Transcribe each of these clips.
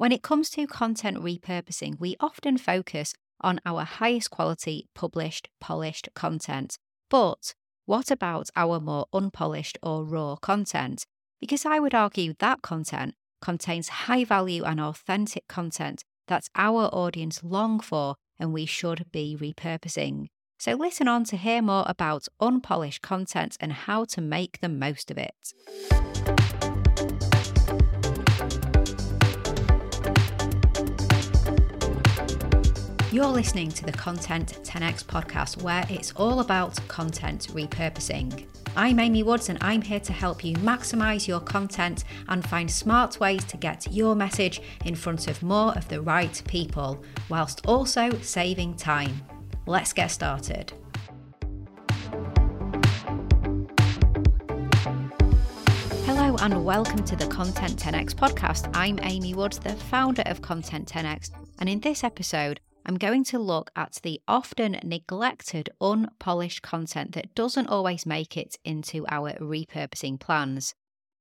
When it comes to content repurposing, we often focus on our highest quality published, polished content. But what about our more unpolished or raw content? Because I would argue that content contains high value and authentic content that our audience long for and we should be repurposing. So listen on to hear more about unpolished content and how to make the most of it. You're listening to the Content 10x podcast, where it's all about content repurposing. I'm Amy Woods, and I'm here to help you maximize your content and find smart ways to get your message in front of more of the right people, whilst also saving time. Let's get started. Hello and welcome to the Content 10x podcast. I'm Amy Woods, the founder of Content 10x, and in this episode, I'm going to look at the often neglected, unpolished content that doesn't always make it into our repurposing plans.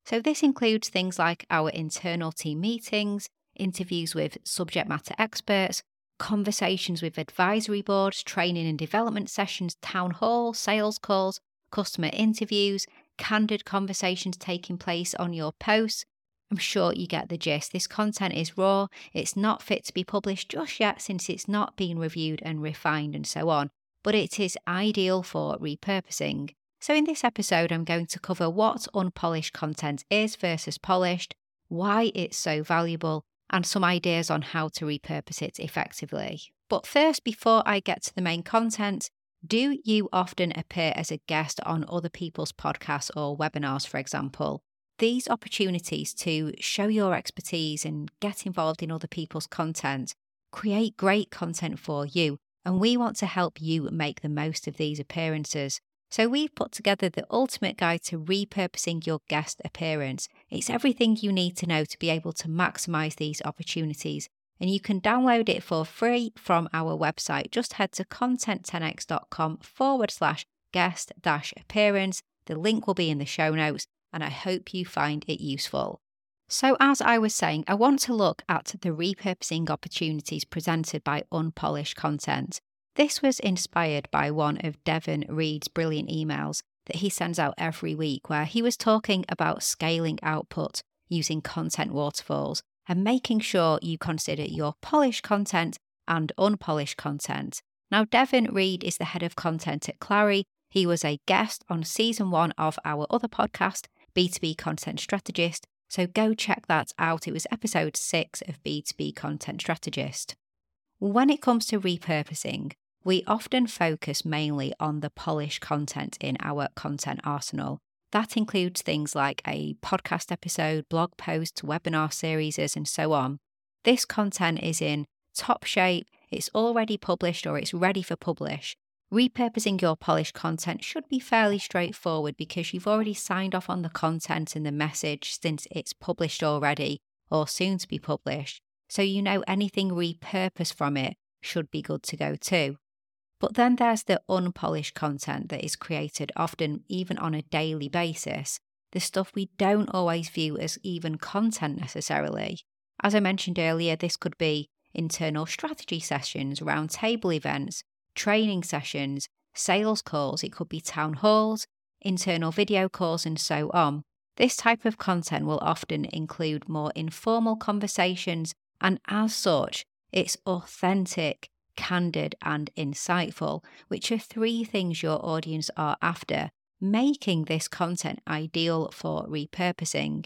So, this includes things like our internal team meetings, interviews with subject matter experts, conversations with advisory boards, training and development sessions, town hall, sales calls, customer interviews, candid conversations taking place on your posts, I'm sure you get the gist. This content is raw, it's not fit to be published just yet since it's not been reviewed and refined and so on, but it is ideal for repurposing. So, in this episode, I'm going to cover what unpolished content is versus polished, why it's so valuable, and some ideas on how to repurpose it effectively. But first, before I get to the main content, do you often appear as a guest on other people's podcasts or webinars, for example? These opportunities to show your expertise and get involved in other people's content create great content for you. And we want to help you make the most of these appearances. So we've put together the ultimate guide to repurposing your guest appearance. It's everything you need to know to be able to maximize these opportunities. And you can download it for free from our website. Just head to content10x.com forward slash guest dash appearance. The link will be in the show notes and I hope you find it useful. So, as I was saying, I want to look at the repurposing opportunities presented by unpolished content. This was inspired by one of Devin Reed's brilliant emails that he sends out every week, where he was talking about scaling output using content waterfalls and making sure you consider your polished content and unpolished content. Now, Devin Reed is the head of content at Clari. He was a guest on season one of our other podcast, B2B Content Strategist. So go check that out. It was episode six of B2B Content Strategist. When it comes to repurposing, we often focus mainly on the polished content in our content arsenal. That includes things like a podcast episode, blog posts, webinar series, and so on. This content is in top shape, it's already published or it's ready for publish, Repurposing your polished content should be fairly straightforward because you've already signed off on the content and the message since it's published already or soon to be published, so you know anything repurposed from it should be good to go too. But then there's the unpolished content that is created often even on a daily basis, the stuff we don't always view as even content necessarily. As I mentioned earlier, this could be internal strategy sessions, roundtable events, training sessions, sales calls, it could be town halls, internal video calls, and so on. This type of content will often include more informal conversations, and as such, it's authentic, candid, and insightful, which are three things your audience are after, making this content ideal for repurposing.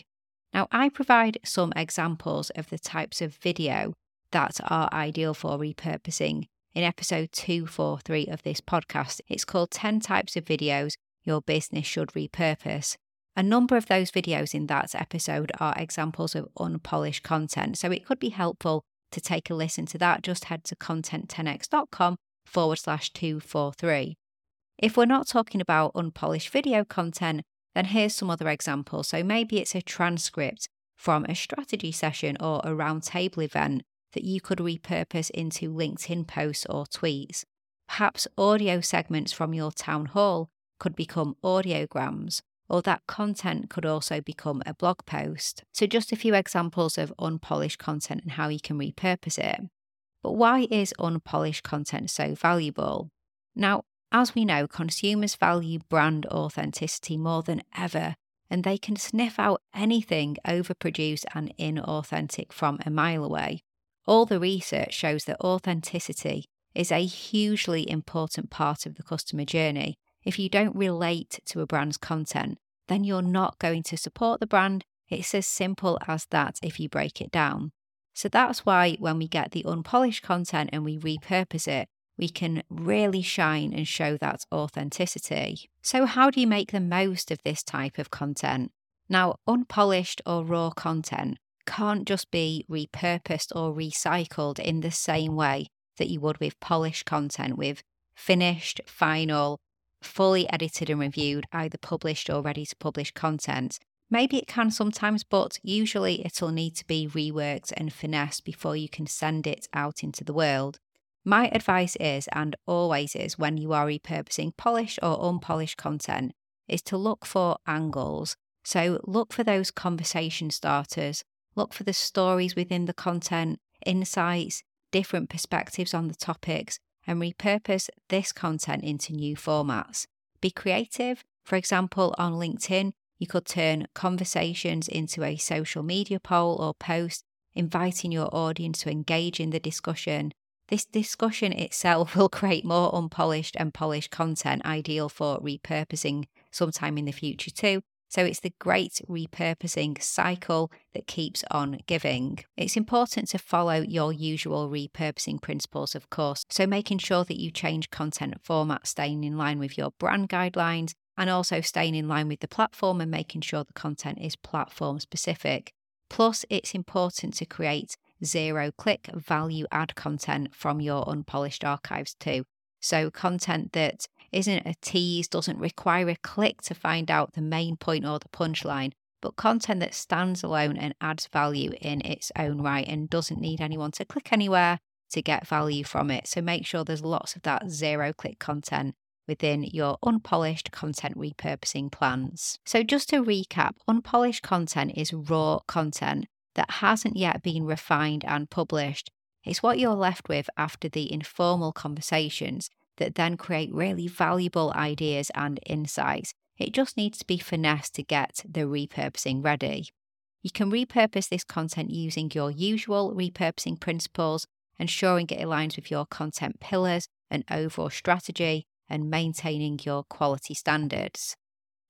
Now, I provide some examples of the types of video that are ideal for repurposing in episode 243 of this podcast. It's called 10 Types of Videos Your Business Should Repurpose. A number of those videos in that episode are examples of unpolished content, so it could be helpful to take a listen to that. Just head to content10x.com forward slash 243. If we're not talking about unpolished video content, then here's some other examples. So maybe it's a transcript from a strategy session or a roundtable event that you could repurpose into LinkedIn posts or tweets. Perhaps audio segments from your town hall could become audiograms, or that content could also become a blog post. So, just a few examples of unpolished content and how you can repurpose it. But why is unpolished content so valuable? Now, as we know, consumers value brand authenticity more than ever, and they can sniff out anything overproduced and inauthentic from a mile away. All the research shows that authenticity is a hugely important part of the customer journey. If you don't relate to a brand's content, then you're not going to support the brand. It's as simple as that if you break it down. So that's why when we get the unpolished content and we repurpose it, we can really shine and show that authenticity. So, how do you make the most of this type of content? Now, unpolished or raw content can't just be repurposed or recycled in the same way that you would with polished content, with finished, final, fully edited and reviewed, either published or ready to publish content. Maybe it can sometimes, but usually it'll need to be reworked and finessed before you can send it out into the world. My advice is, and always is, when you are repurposing polished or unpolished content, is to look for angles. So look for those conversation starters, look for the stories within the content, insights, different perspectives on the topics, and repurpose this content into new formats. Be creative. For example, on LinkedIn, you could turn conversations into a social media poll or post, inviting your audience to engage in the discussion. This discussion itself will create more unpolished and polished content, ideal for repurposing sometime in the future too, so it's the great repurposing cycle that keeps on giving. It's important to follow your usual repurposing principles, of course. So making sure that you change content format, staying in line with your brand guidelines, and also staying in line with the platform and making sure the content is platform specific. Plus, it's important to create zero click value add content from your unpolished archives too. So, content that isn't a tease, doesn't require a click to find out the main point or the punchline, but content that stands alone and adds value in its own right and doesn't need anyone to click anywhere to get value from it. So make sure there's lots of that zero click content within your unpolished content repurposing plans. So, just to recap, unpolished content is raw content that hasn't yet been refined and published. It's what you're left with after the informal conversations that then create really valuable ideas and insights. It just needs to be finessed to get the repurposing ready. You can repurpose this content using your usual repurposing principles, ensuring it aligns with your content pillars and overall strategy, and maintaining your quality standards.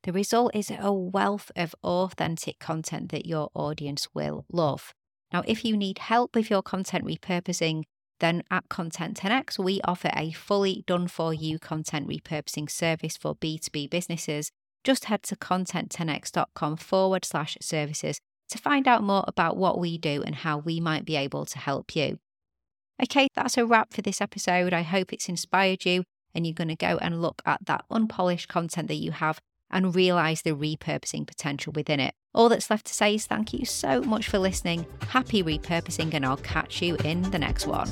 The result is a wealth of authentic content that your audience will love. Now, if you need help with your content repurposing, then at Content 10x, we offer a fully done for you content repurposing service for B2B businesses. Just head to content10x.com forward slash services to find out more about what we do and how we might be able to help you. Okay, that's a wrap for this episode. I hope it's inspired you and you're going to go and look at that unpolished content that you have and realize the repurposing potential within it. All that's left to say is thank you so much for listening. Happy repurposing, and I'll catch you in the next one.